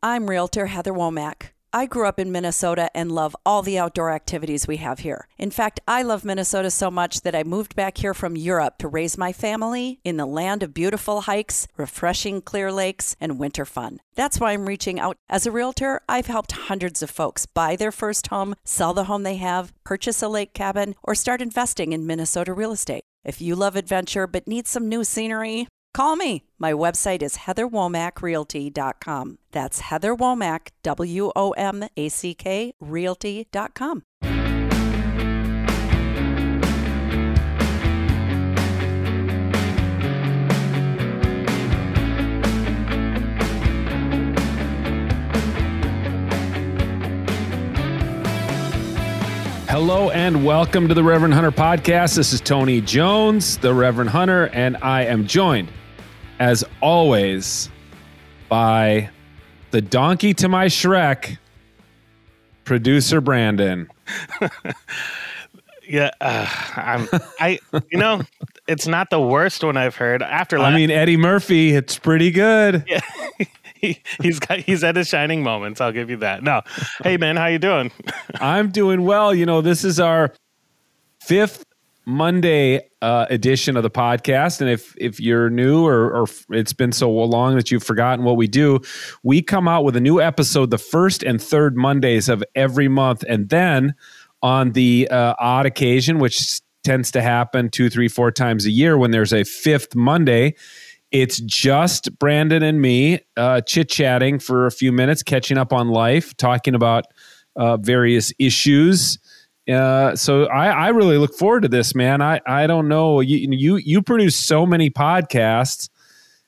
I'm Realtor Heather Womack. I grew up in Minnesota and love all the outdoor activities we have here. In fact, I love Minnesota so much that I moved back here from Europe to raise my family in the land of beautiful hikes, refreshing clear lakes, and winter fun. That's why I'm reaching out. As a realtor, I've helped hundreds of folks buy their first home, sell the home they have, purchase a lake cabin, or start investing in Minnesota real estate. If you love adventure but need some new scenery, Call me. My website is heatherwomackrealty.com. That's Heather Womack, W O M A C K, realty.com. Hello and welcome to the Reverend Hunter Podcast. This is Tony Jones, the Reverend Hunter, and I am joined, as always, by the donkey to my Shrek, producer Brandon. Yeah, uh, I'm. I you know, it's not the worst one I've heard. After I mean, Eddie Murphy, it's pretty good. yeah, he, he's got he's at his shining moments. I'll give you that. No, hey man, how you doing? I'm doing well. You know, this is our fifth Monday uh, edition of the podcast, and if if you're new or, or it's been so long that you've forgotten what we do, we come out with a new episode the first and third Mondays of every month, and then on the uh, odd occasion, which tends to happen two, three, four times a year, when there's a fifth Monday. It's just Brandon and me uh, chit chatting for a few minutes, catching up on life, talking about uh, various issues. Uh, so I, I really look forward to this, man. I, I don't know you you you produce so many podcasts,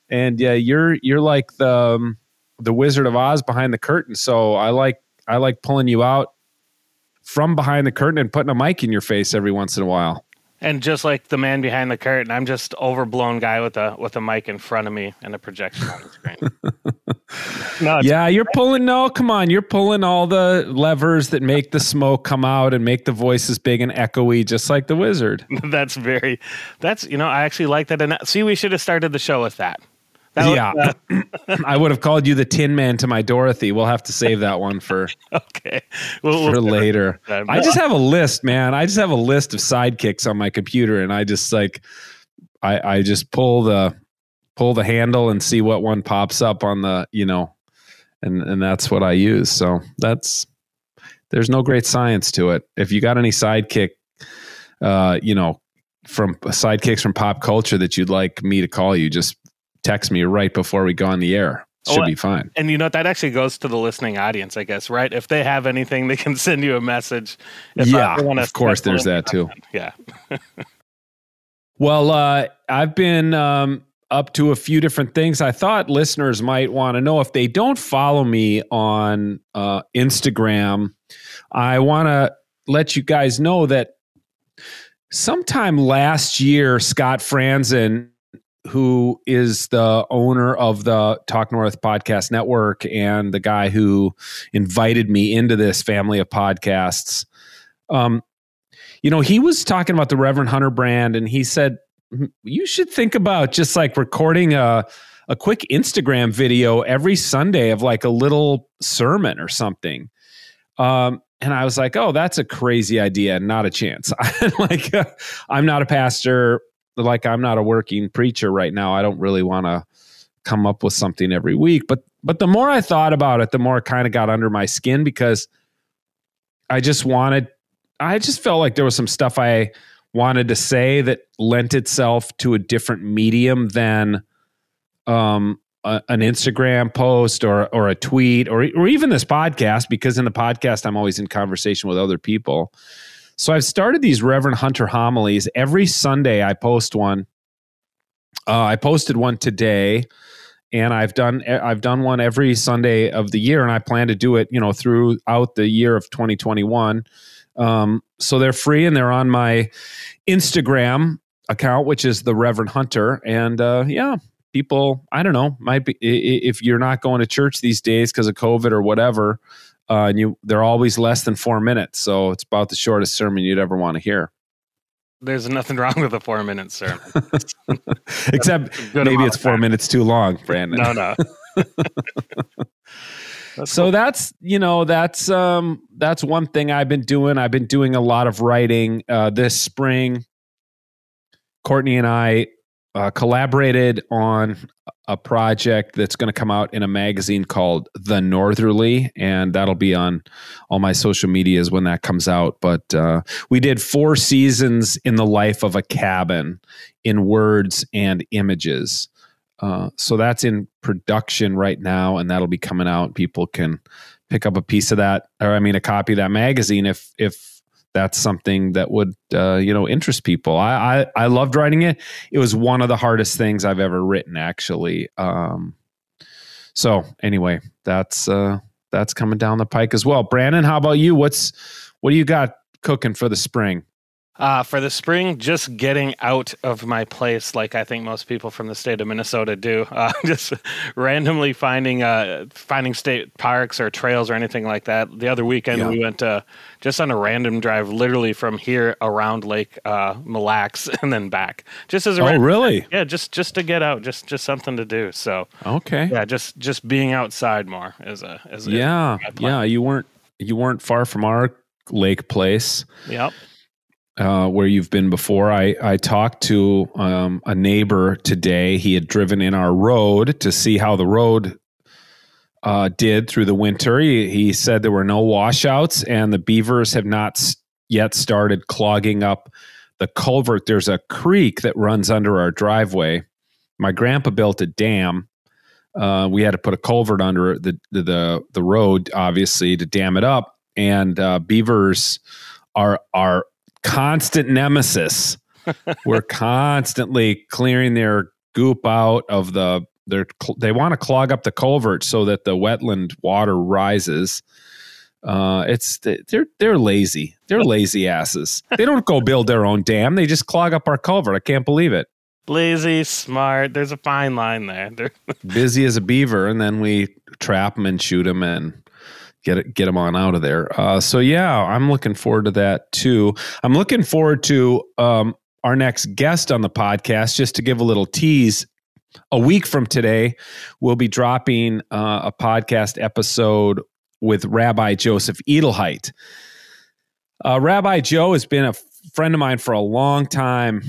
and yeah, you're you're like the um, the Wizard of Oz behind the curtain. So I like I like pulling you out from behind the curtain and putting a mic in your face every once in a while. And just like the man behind the curtain, I'm just overblown guy with a with a mic in front of me and a projection on the screen. no, yeah, you're pulling. No, come on, you're pulling all the levers that make the smoke come out and make the voices big and echoey, just like the wizard. that's very. That's you know, I actually like that. And uh, see, we should have started the show with that. Yeah, was, uh, I would have called you the Tin Man to my Dorothy. We'll have to save that one for okay we'll, for we'll later. I just have a list, man. I just have a list of sidekicks on my computer, and I just like I I just pull the pull the handle and see what one pops up on the you know, and and that's what I use. So that's there's no great science to it. If you got any sidekick, uh, you know, from sidekicks from pop culture that you'd like me to call you, just text me right before we go on the air. Should be fine. And you know that actually goes to the listening audience, I guess, right? If they have anything, they can send you a message. If yeah, of course. There's that too. Yeah. well, uh, I've been um, up to a few different things. I thought listeners might want to know if they don't follow me on uh, Instagram. I want to let you guys know that sometime last year, Scott Franzen who is the owner of the Talk North podcast network and the guy who invited me into this family of podcasts. Um, you know, he was talking about the Reverend Hunter brand, and he said you should think about just like recording a a quick Instagram video every Sunday of like a little sermon or something. Um, and I was like, "Oh, that's a crazy idea. Not a chance." like, uh, I'm not a pastor like I'm not a working preacher right now. I don't really want to come up with something every week. But but the more I thought about it, the more it kind of got under my skin because I just wanted I just felt like there was some stuff I wanted to say that lent itself to a different medium than um a, an Instagram post or or a tweet or or even this podcast because in the podcast I'm always in conversation with other people. So I've started these Reverend Hunter homilies. Every Sunday I post one. Uh, I posted one today, and I've done I've done one every Sunday of the year, and I plan to do it, you know, throughout the year of 2021. Um, so they're free and they're on my Instagram account, which is the Reverend Hunter. And uh, yeah, people, I don't know, might be if you're not going to church these days because of COVID or whatever uh, and you they're always less than four minutes. So it's about the shortest sermon you'd ever want to hear. There's nothing wrong with a four minute sermon, except maybe it's four minutes too long, Brandon. No, no. That's so cool. that's you know that's um that's one thing I've been doing. I've been doing a lot of writing uh, this spring. Courtney and I uh, collaborated on a project that's going to come out in a magazine called The Northerly, and that'll be on all my social medias when that comes out. But uh, we did four seasons in the life of a cabin in words and images. Uh, so that's in production right now, and that'll be coming out. People can pick up a piece of that, or I mean, a copy of that magazine if if that's something that would uh, you know interest people. I, I I loved writing it. It was one of the hardest things I've ever written, actually. Um, so anyway, that's uh, that's coming down the pike as well. Brandon, how about you? What's what do you got cooking for the spring? Uh, for the spring, just getting out of my place, like I think most people from the state of Minnesota do. Uh, just randomly finding uh, finding state parks or trails or anything like that. The other weekend, yeah. we went uh, just on a random drive, literally from here around Lake uh, Mille Lacs and then back. Just as a oh, random, really? Yeah, just just to get out, just just something to do. So okay, yeah, just just being outside more is a is yeah yeah. You weren't you weren't far from our lake place. Yep uh, where you've been before. I, I talked to um, a neighbor today. He had driven in our road to see how the road uh, did through the winter. He, he, said there were no washouts and the beavers have not yet started clogging up the culvert. There's a creek that runs under our driveway. My grandpa built a dam. Uh, we had to put a culvert under the, the the road, obviously, to dam it up. And uh, beavers are are constant nemesis. We're constantly clearing their goop out of the they they want to clog up the culvert so that the wetland water rises. Uh, it's they're they're lazy. They're lazy asses. They don't go build their own dam. They just clog up our culvert. I can't believe it. Lazy, smart. There's a fine line there. Busy as a beaver, and then we trap them and shoot them and get it, get them on out of there. Uh, so yeah, I'm looking forward to that too. I'm looking forward to um, our next guest on the podcast. Just to give a little tease, a week from today, we'll be dropping uh, a podcast episode with Rabbi Joseph Edelheit. Uh, Rabbi Joe has been a friend of mine for a long time,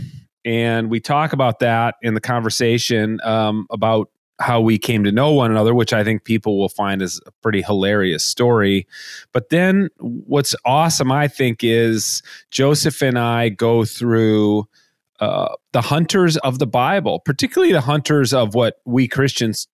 and we talk about that in the conversation um, about how we came to know one another, which I think people will find is a pretty hilarious story. But then what's awesome, I think, is Joseph and I go through uh, the hunters of the Bible, particularly the hunters of what we Christians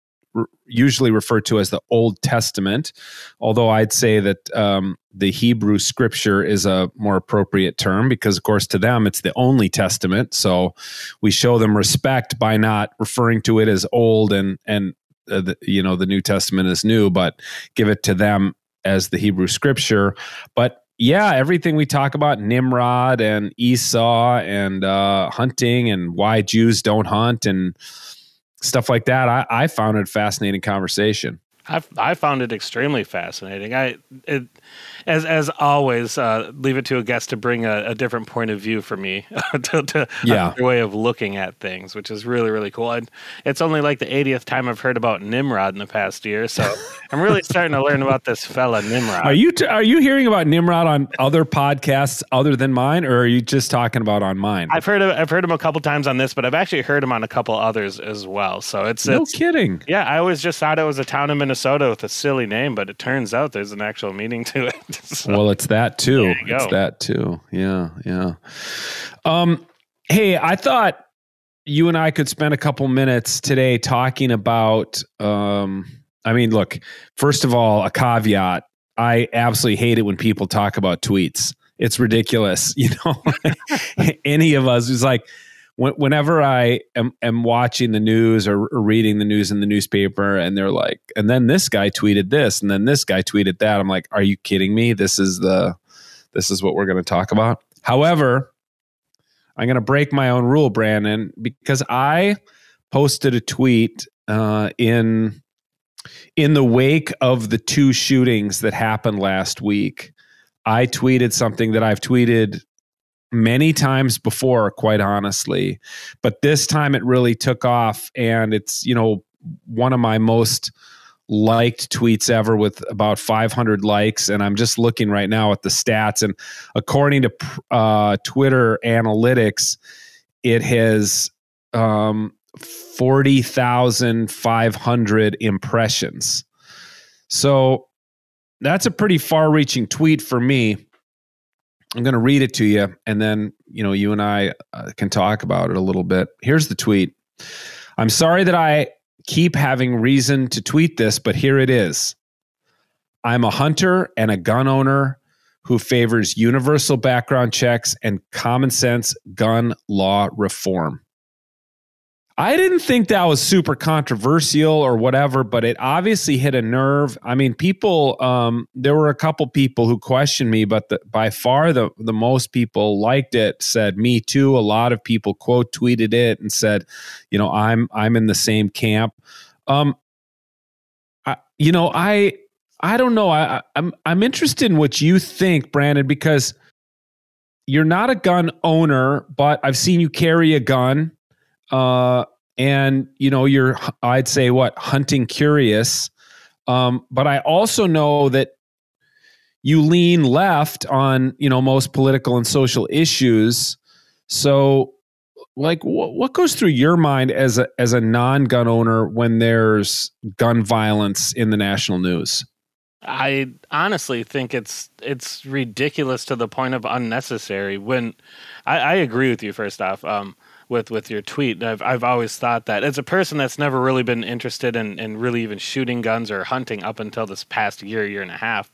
usually referred to as the Old Testament, although I'd say that um, the Hebrew scripture is a more appropriate term because, of course, to them it's the only testament. So we show them respect by not referring to it as old and and uh, the, you know the New Testament is new, but give it to them as the Hebrew scripture. But yeah, everything we talk about Nimrod and Esau and uh, hunting and why Jews don't hunt and stuff like that. I, I found it a fascinating conversation. I I found it extremely fascinating. I it as as always, uh, leave it to a guest to bring a, a different point of view for me, to, to yeah. a way of looking at things, which is really really cool. And it's only like the 80th time I've heard about Nimrod in the past year, so I'm really starting to learn about this fella Nimrod. Are you t- are you hearing about Nimrod on other podcasts other than mine, or are you just talking about on mine? I've heard of, I've heard him a couple times on this, but I've actually heard him on a couple others as well. So it's no it's, kidding. Yeah, I always just thought it was a town in Minnesota with a silly name, but it turns out there's an actual meaning to it. so, well, it's that too. It's that too. Yeah, yeah. Um, hey, I thought you and I could spend a couple minutes today talking about. Um, I mean, look. First of all, a caveat. I absolutely hate it when people talk about tweets. It's ridiculous. You know, any of us who's like, whenever I am, am watching the news or, or, reading the news in the newspaper, and they're like, and then this guy tweeted this, and then this guy tweeted that. I'm like, are you kidding me? This is the, this is what we're going to talk about. However, I'm going to break my own rule, Brandon, because I posted a tweet uh, in in the wake of the two shootings that happened last week. I tweeted something that I've tweeted many times before, quite honestly. But this time it really took off. And it's, you know, one of my most liked tweets ever with about 500 likes. And I'm just looking right now at the stats. And according to uh, Twitter analytics, it has um, 40,500 impressions. So that's a pretty far reaching tweet for me. I'm going to read it to you, and then you know you and I uh, can talk about it a little bit. Here's the tweet. I'm sorry that I keep having reason to tweet this, but here it is. I'm a hunter and a gun owner who favors universal background checks and common sense gun law reform. I didn't think that was super controversial or whatever, but it obviously hit a nerve. I mean, people, um, there were a couple people who questioned me, but the, by far the, the most people liked it, said me too. A lot of people quote tweeted it and said, you know, I'm, I'm in the same camp. Um, I, you know, I, I don't know. I, I'm, I'm interested in what you think, Brandon, because you're not a gun owner, but I've seen you carry a gun uh, and you know you're i'd say what hunting curious. Um, but i also know that you lean left on you know most political and social issues. So like wh- what goes through your mind as a as a non-gun owner when there's gun violence in the national news? I honestly think it's it's ridiculous to the point of unnecessary. When I, I agree with you, first off, um, with with your tweet. I've I've always thought that as a person that's never really been interested in in really even shooting guns or hunting up until this past year year and a half,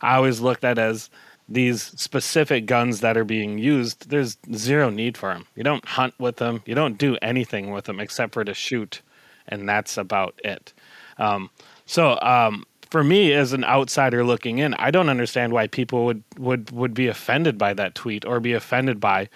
I always looked at as these specific guns that are being used. There's zero need for them. You don't hunt with them. You don't do anything with them except for to shoot, and that's about it. Um, so um, for me as an outsider looking in, I don't understand why people would would would be offended by that tweet or be offended by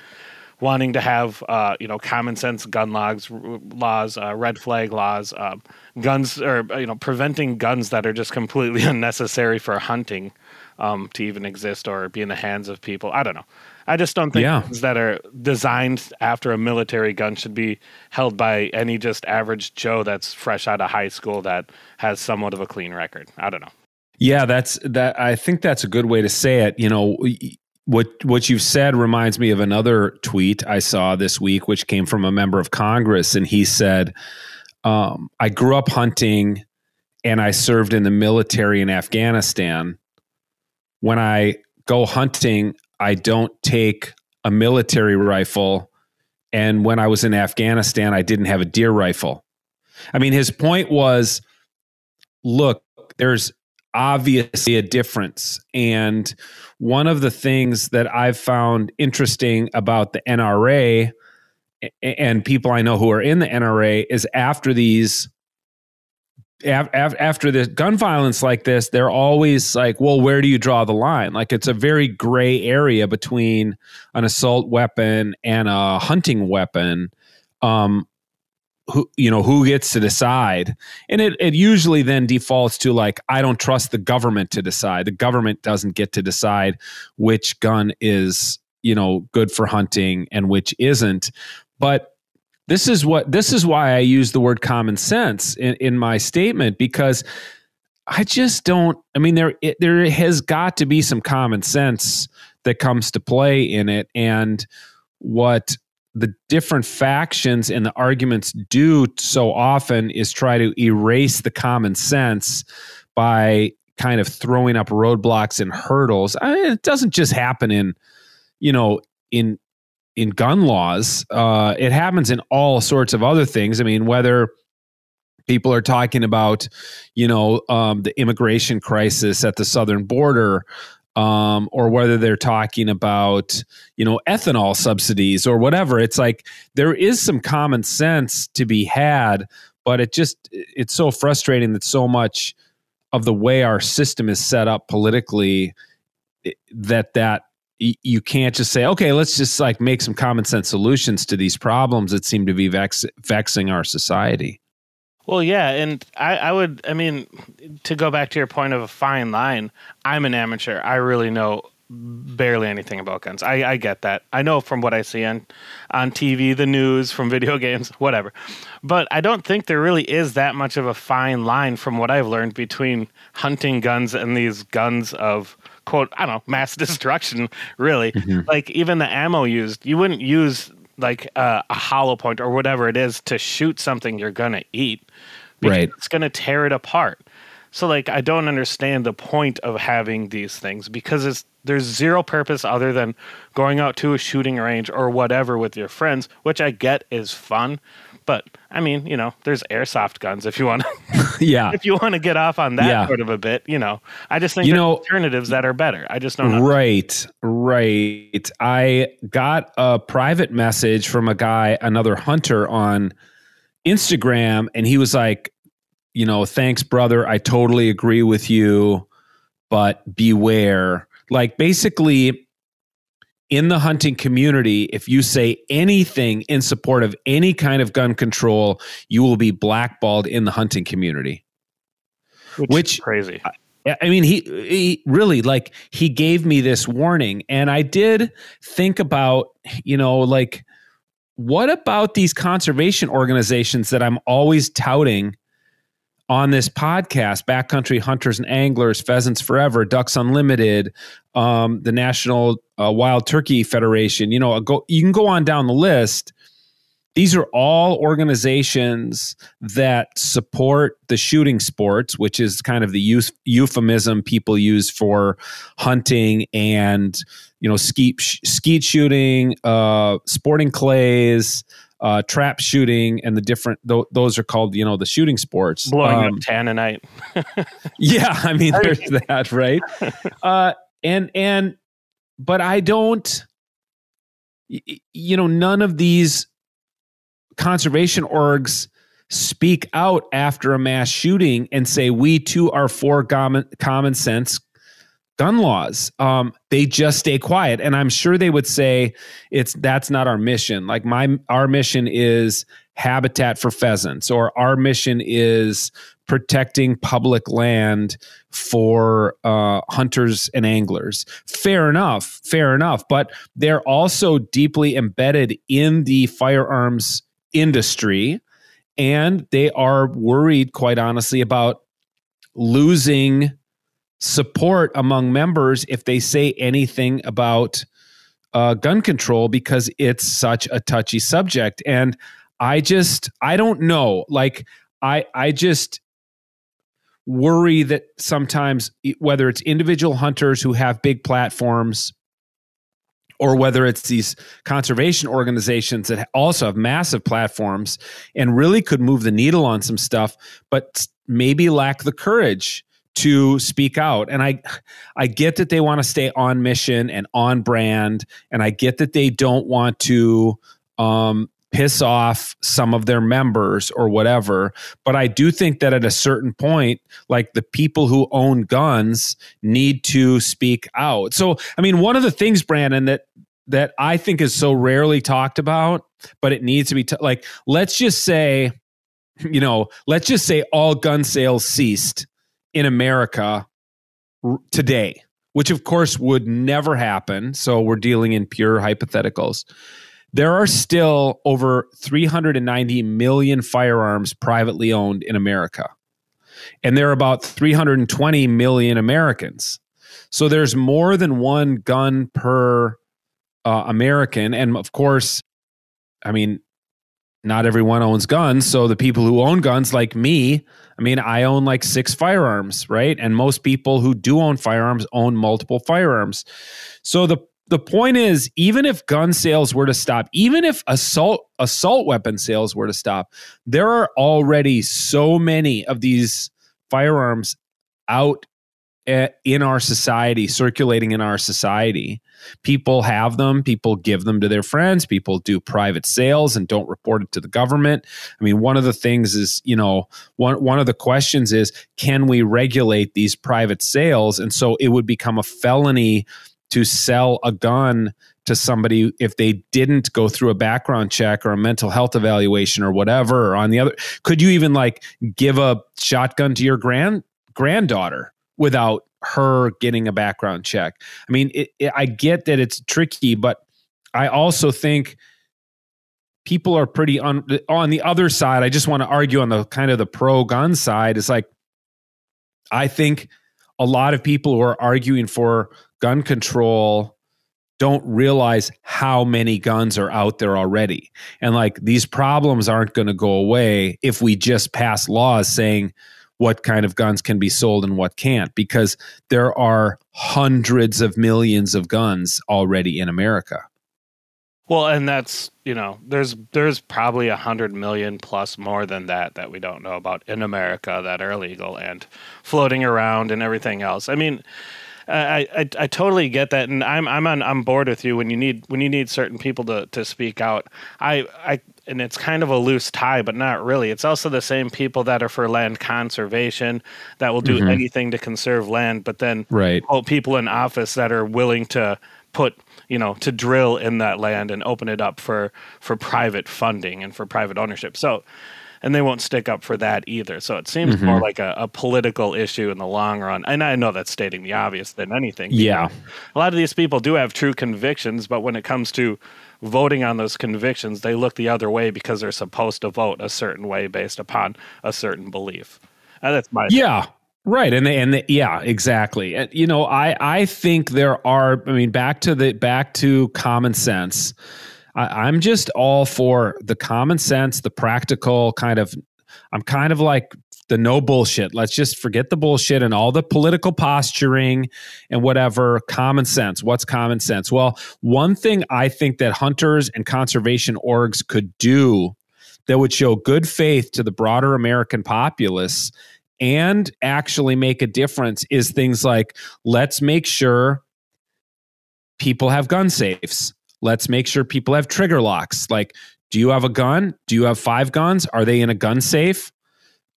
wanting to have uh, you know common sense gun logs laws, uh, red flag laws, uh, guns or you know preventing guns that are just completely unnecessary for hunting um, to even exist or be in the hands of people. I don't know. I just don't think yeah. guns that are designed after a military gun should be held by any just average Joe that's fresh out of high school that has somewhat of a clean record. I don't know. Yeah, that's that. I think that's a good way to say it. You know, what what you've said reminds me of another tweet I saw this week, which came from a member of Congress, and he said, um, "I grew up hunting, and I served in the military in Afghanistan. When I go hunting, I don't take a military rifle, and when I was in Afghanistan, I didn't have a deer rifle." I mean, his point was, look, there's obviously a difference. And one of the things that I've found interesting about the NRA and people I know who are in the NRA is after these after the gun violence like this, they're always like, well, where do you draw the line? Like it's a very gray area between an assault weapon and a hunting weapon. Um, who you know who gets to decide. And it, it usually then defaults to like i don't trust the government to decide. The government doesn't get to decide which gun is you know good for hunting and which isn't. But this is what this is why i use the word common sense in, in my statement because i just don't i mean there it, there has got to be some common sense that comes to play in it. And what the different factions and the arguments do so often is try to erase the common sense by kind of throwing up roadblocks and hurdles. I mean, it doesn't just happen in, you know, in in gun laws. Uh, it happens in all sorts of other things. I mean, whether people are talking about, you know, um, the immigration crisis at the southern border, um, or whether they're talking about you know ethanol subsidies or whatever. It's like there is some common sense to be had but it just it's so frustrating that so much of the way our system is set up politically that that you can't just say okay let's just like make some common sense solutions to these problems that seem to be vex, vexing our society well, yeah, and I, I would, I mean, to go back to your point of a fine line, I'm an amateur. I really know barely anything about guns. I, I get that. I know from what I see on on TV, the news, from video games, whatever. But I don't think there really is that much of a fine line from what I've learned between hunting guns and these guns of quote I don't know mass destruction. Really, mm-hmm. like even the ammo used, you wouldn't use like uh, a hollow point or whatever it is to shoot something you're gonna eat. Right, it's gonna tear it apart. So like I don't understand the point of having these things because it's there's zero purpose other than going out to a shooting range or whatever with your friends, which I get is fun. But I mean, you know, there's airsoft guns if you want to Yeah. If you want to get off on that yeah. sort of a bit, you know. I just think you know alternatives that are better. I just don't know. Right. Right. I got a private message from a guy, another hunter on Instagram, and he was like, you know, thanks, brother. I totally agree with you, but beware. Like, basically, in the hunting community, if you say anything in support of any kind of gun control, you will be blackballed in the hunting community. Which, Which crazy. I, I mean, he, he really like he gave me this warning, and I did think about, you know, like what about these conservation organizations that I'm always touting on this podcast, Backcountry Hunters and Anglers, Pheasants Forever, Ducks Unlimited, um, the National uh, Wild Turkey Federation. You know, go, you can go on down the list. These are all organizations that support the shooting sports, which is kind of the euphemism people use for hunting and you know skeet skeet shooting, uh, sporting clays, uh, trap shooting and the different th- those are called you know the shooting sports. Blowing um, up tannerite yeah i mean there's that right? Uh, and and but i don't you know none of these conservation orgs speak out after a mass shooting and say we too are for common, common sense gun laws. Um, they just stay quiet, and I'm sure they would say it's that's not our mission. Like my our mission is habitat for pheasants, or our mission is protecting public land for uh, hunters and anglers. Fair enough, fair enough. But they're also deeply embedded in the firearms industry, and they are worried, quite honestly, about losing support among members if they say anything about uh, gun control because it's such a touchy subject. And I just, I don't know. Like, I, I just worry that sometimes, whether it's individual hunters who have big platforms or whether it's these conservation organizations that also have massive platforms and really could move the needle on some stuff, but maybe lack the courage to speak out. And i i get that they want to stay on mission and on brand and i get that they don't want to um, piss off some of their members or whatever. But i do think that at a certain point like the people who own guns need to speak out. So i mean one of the things brandon that that i think is so rarely talked about but it needs to be t- like let's just say you know let's just say all gun sales ceased in America today, which of course would never happen. So we're dealing in pure hypotheticals. There are still over 390 million firearms privately owned in America. And there are about 320 million Americans. So there's more than one gun per uh, American. And of course, I mean, not everyone owns guns. So the people who own guns, like me, I mean, I own like six firearms, right? And most people who do own firearms own multiple firearms. So the the point is, even if gun sales were to stop, even if assault assault weapon sales were to stop, there are already so many of these firearms out Eh, in our society, circulating in our society. People have them, people give them to their friends, people do private sales and don't report it to the government. I mean, one of the things is, you know, one one of the questions is can we regulate these private sales? And so it would become a felony to sell a gun to somebody if they didn't go through a background check or a mental health evaluation or whatever or on the other could you even like give a shotgun to your grand granddaughter without her getting a background check. I mean, it, it, I get that it's tricky, but I also think people are pretty on on the other side. I just want to argue on the kind of the pro gun side. It's like I think a lot of people who are arguing for gun control don't realize how many guns are out there already. And like these problems aren't going to go away if we just pass laws saying what kind of guns can be sold and what can't, because there are hundreds of millions of guns already in America. Well, and that's you know, there's there's probably a hundred million plus more than that that we don't know about in America that are illegal and floating around and everything else. I mean, I, I, I totally get that, and I'm I'm on I'm board with you when you need when you need certain people to to speak out. I I and it's kind of a loose tie, but not really. It's also the same people that are for land conservation that will do mm-hmm. anything to conserve land, but then right. people in office that are willing to put you know to drill in that land and open it up for for private funding and for private ownership so and they won't stick up for that either so it seems mm-hmm. more like a, a, political issue in the long run and i know that's stating the obvious than anything yeah a lot of these people do have true convictions but when it comes to voting on those convictions they look the other way because they're supposed to vote a certain way based upon a certain belief and that's my yeah Right, and they, and they, yeah, exactly. And you know, I I think there are. I mean, back to the back to common sense. I, I'm just all for the common sense, the practical kind of. I'm kind of like the no bullshit. Let's just forget the bullshit and all the political posturing and whatever. Common sense. What's common sense? Well, one thing I think that hunters and conservation orgs could do that would show good faith to the broader American populace and actually make a difference is things like let's make sure people have gun safes. Let's make sure people have trigger locks. Like, do you have a gun? Do you have five guns? Are they in a gun safe?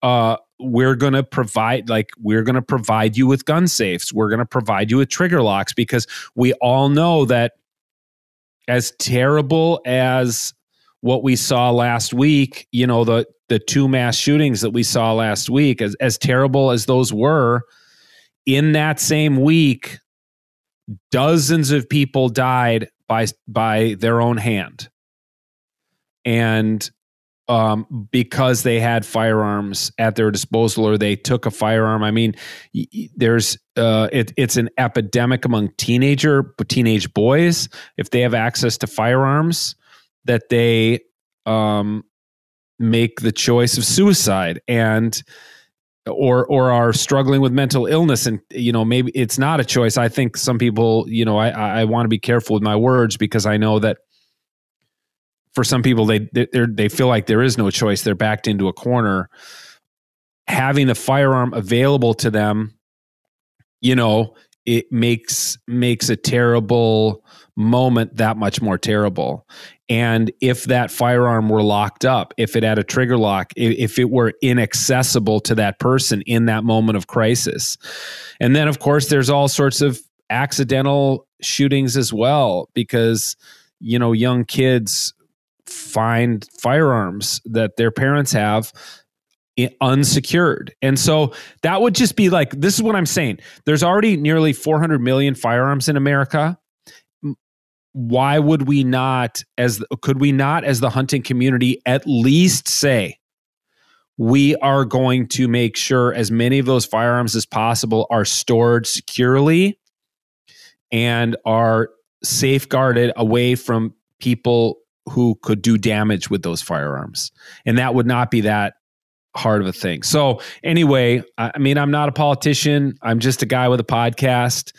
Uh, we're going to provide like we're going to provide you with gun safes we're going to provide you with trigger locks because we all know that as terrible as what we saw last week, you know, the the two mass shootings that we saw last week, as as terrible as those were, in that same week, dozens of people died by by their own hand. And um, because they had firearms at their disposal or they took a firearm. I mean, there's uh, it, it's an epidemic among teenager teenage boys if they have access to firearms that they um, make the choice of suicide and or or are struggling with mental illness. And you know maybe it's not a choice. I think some people you know i i want to be careful with my words because i know that for some people they they they feel like there is no choice. They're backed into a corner. Having a firearm available to them you know it makes makes a terrible moment that much more terrible and if that firearm were locked up, if it had a trigger lock, if it were inaccessible to that person in that moment of crisis. And then, of course, there's all sorts of accidental shootings as well, because, you know, young kids find firearms that their parents have unsecured. And so that would just be like this is what I'm saying. There's already nearly 400 million firearms in America why would we not as could we not as the hunting community at least say we are going to make sure as many of those firearms as possible are stored securely and are safeguarded away from people who could do damage with those firearms. And that would not be that hard of a thing. So anyway i mean i'm not a politician. I'm just a guy with a podcast.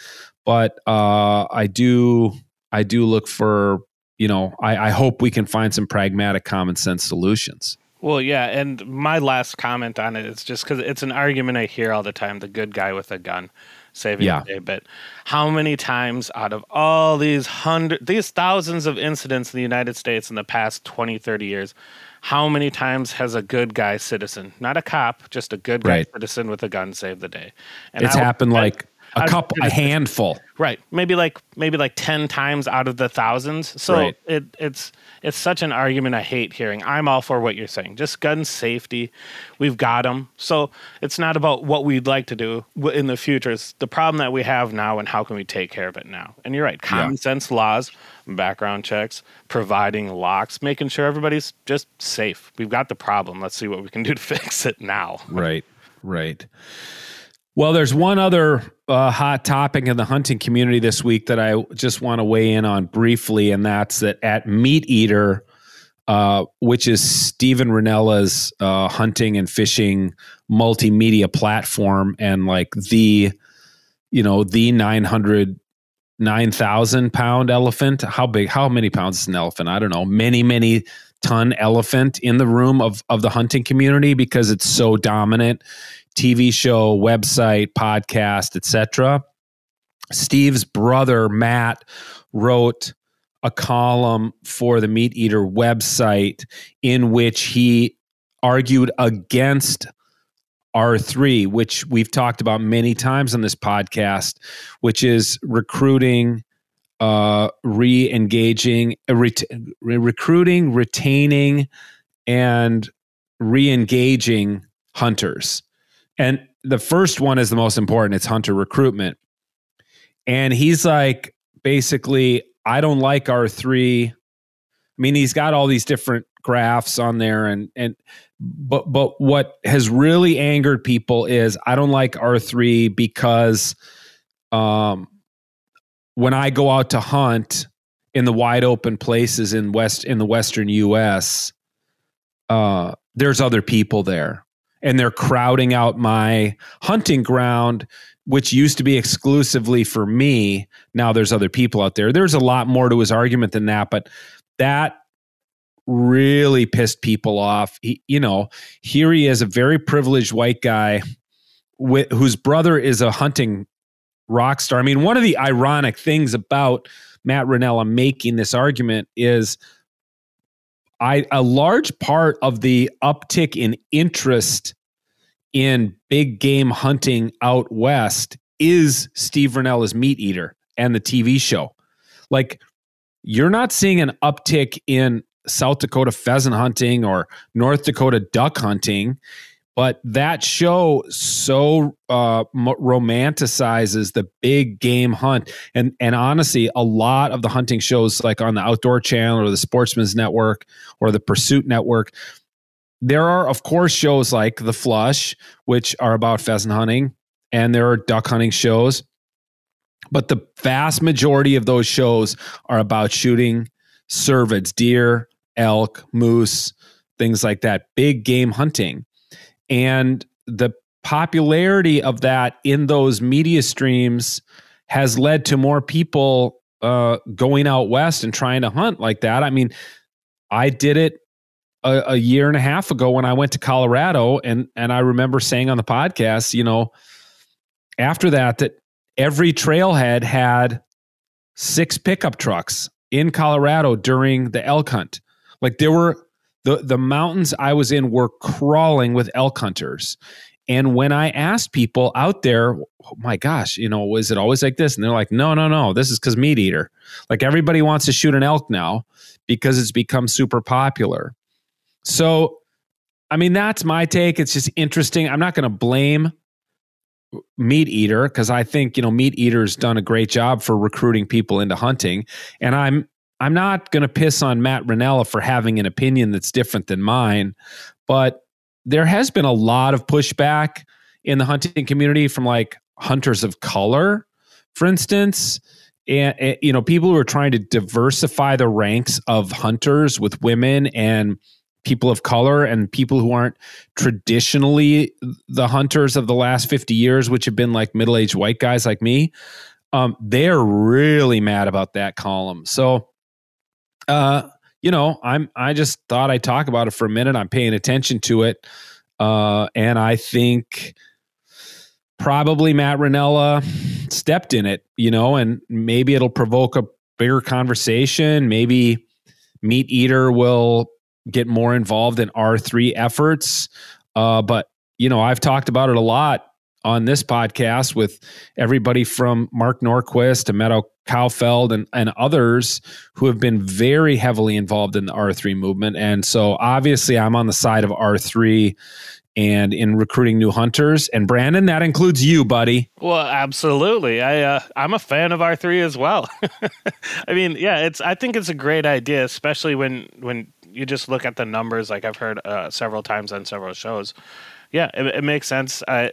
But uh, i do I do look for, you know, I, I hope we can find some pragmatic common sense solutions. Well, yeah, and my last comment on it is just because it's an argument I hear all the time: the good guy with a gun saving yeah. the day. But how many times out of all these hundred, these thousands of incidents in the United States in the past 20, 30 years, how many times has a good guy citizen, not a cop, just a good guy right. citizen with a gun saved the day? And it's I, happened I, like a couple, a handful. Right. Maybe like maybe like ten times out of the thousands. So right. it it's it's such an argument I hate hearing. I'm all for what you're saying. Just gun safety. We've got them. So it's not about what we'd like to do in the future. It's the problem that we have now and how can we take care of it now. And you're right. Common yeah. sense laws, background checks, providing locks, making sure everybody's just safe. We've got the problem. Let's see what we can do to fix it now. Right. Right. Well, there's one other uh, hot topic in the hunting community this week that I just want to weigh in on briefly, and that's that at MeatEater, uh, which is Steven Rinella's uh, hunting and fishing multimedia platform, and like the, you know, the 900, 9,000 pound elephant. How big, how many pounds is an elephant? I don't know. Many, many ton elephant in the room of, of the hunting community because it's so dominant TV show, website, podcast, etc. Steve's brother Matt wrote a column for the MeatEater website in which he argued against R3, which we've talked about many times on this podcast, which is recruiting, uh, re engaging, uh, ret- recruiting, retaining, and re engaging hunters. And the first one is the most important it's hunter recruitment. And he's like, basically, I don't like R3. I mean, he's got all these different graphs on there and and but but what has really angered people is I don't like R3 because um when I go out to hunt in the wide open places in west in the western US uh there's other people there and they're crowding out my hunting ground which used to be exclusively for me. Now there's other people out there. There's a lot more to his argument than that but that really pissed people off. He, you know here he is a very privileged white guy whose brother is a hunting rock star. I mean one of the ironic things about matt rinella making this argument is I a large part of the uptick in interest in big game hunting out west is Steve Rinella's MeatEater and the TV show. Like you're not seeing an uptick in South Dakota pheasant hunting or North Dakota duck hunting, but that show so uh, romanticizes the big game hunt. And and honestly, a lot of the hunting shows, like on the Outdoor Channel or the Sportsman's Network or the Pursuit Network, there are, of course, shows like The Flush, which are about pheasant hunting, and there are duck hunting shows. But the vast majority of those shows are about shooting cervids, deer, elk, moose, things like that, big game hunting. And the popularity of that in those media streams has led to more people uh, going out west and trying to hunt like that. I mean, I did it a, a, year and a half ago when I went to Colorado, and and I remember saying on the podcast, you know, after that that every trailhead had six pickup trucks in Colorado during the elk hunt. Like there were the the mountains I was in were crawling with elk hunters. And when I asked people out there, oh my gosh, you know, was it always like this? And they're like, no, no, no, this is because meat eater. Like everybody wants to shoot an elk now because it's become super popular. So, I mean, that's my take. It's just interesting. I'm not going to blame MeatEater because I think you know MeatEater's done a great job for recruiting people into hunting, and I'm I'm not going to piss on Matt Rinella for having an opinion that's different than mine, but there has been a lot of pushback in the hunting community from like hunters of color, for instance, and, and you know people who are trying to diversify the ranks of hunters with women and people of color and people who aren't traditionally the hunters of the last 50 years, which have been like middle aged white guys like me, um, they're really mad about that column. So, uh, you know, I'm I just thought I'd talk about it for a minute. I'm paying attention to it. Uh, and I think probably Matt Rinella stepped in it, you know, and maybe it'll provoke a bigger conversation. Maybe MeatEater will get more involved in R3 efforts. Uh, but, you know, I've talked about it a lot on this podcast with everybody from Mark Norquist to Meadow Kaufeld and, and others who have been very heavily involved in the R3 movement. And so obviously I'm on the side of R3 and in recruiting new hunters. And Brandon, that includes you, buddy. Well, absolutely. I uh, I'm a fan of R three as well. I mean, yeah, it's I think it's a great idea, especially when when you just look at the numbers. Like I've heard uh, several times on several shows. Yeah, it, it makes sense. I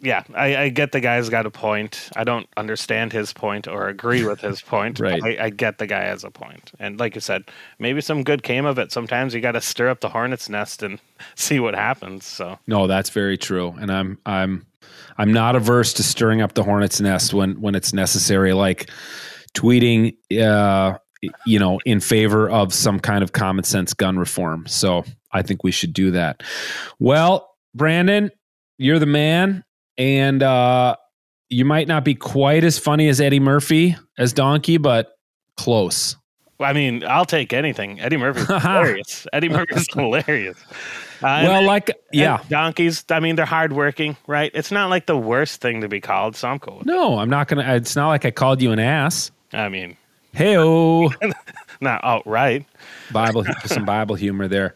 yeah, I, I, get the guy's got a point. I don't understand his point or agree with his point. right. I, I, get the guy has a point. And like you said, maybe some good came of it. Sometimes you got to stir up the hornet's nest and see what happens. So no, that's very true. And I'm I'm I'm not averse to stirring up the hornet's nest when when it's necessary. Like tweeting, uh, you know, in favor of some kind of common sense gun reform. So I think we should do that. Well, Brandon, you're the man and uh, you might not be quite as funny as Eddie Murphy as Donkey, but close. I mean, I'll take anything. Eddie Murphy's hilarious. Eddie Murphy's hilarious. Uh, well, like yeah, donkeys. I mean, they're hardworking, right? It's not like the worst thing to be called. So I'm cool. no, I'm not gonna. It's not like I called you an ass. I mean, hey not outright. Bible, some Bible humor there.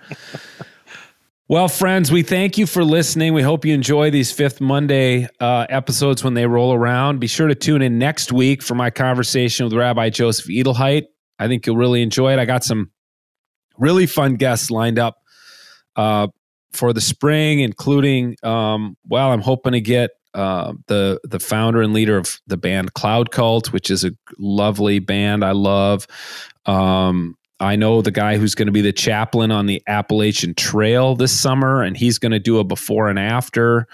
Well, friends, we thank you for listening. We hope you enjoy these fifth Monday uh, episodes when they roll around. Be sure to tune in next week for my conversation with Rabbi Joseph Edelheit. I think you'll really enjoy it. I got some really fun guests lined up uh, for the spring, including, um, well, I'm hoping to get uh, the the founder and leader of the band Cloud Cult, which is a lovely band I love. Um, I know the guy who's going to be the chaplain on the Appalachian Trail this summer, and he's going to do a before and after.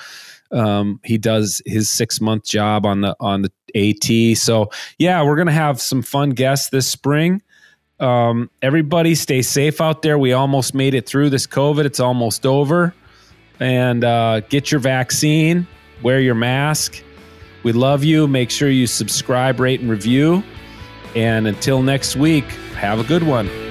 Um, he does his six month job on the on the AT. So yeah, we're going to have some fun guests this spring. Um, everybody, stay safe out there. We almost made it through this COVID. It's almost over, and uh, get your vaccine. Wear your mask. We love you. Make sure you subscribe, rate, and review. And until next week, have a good one.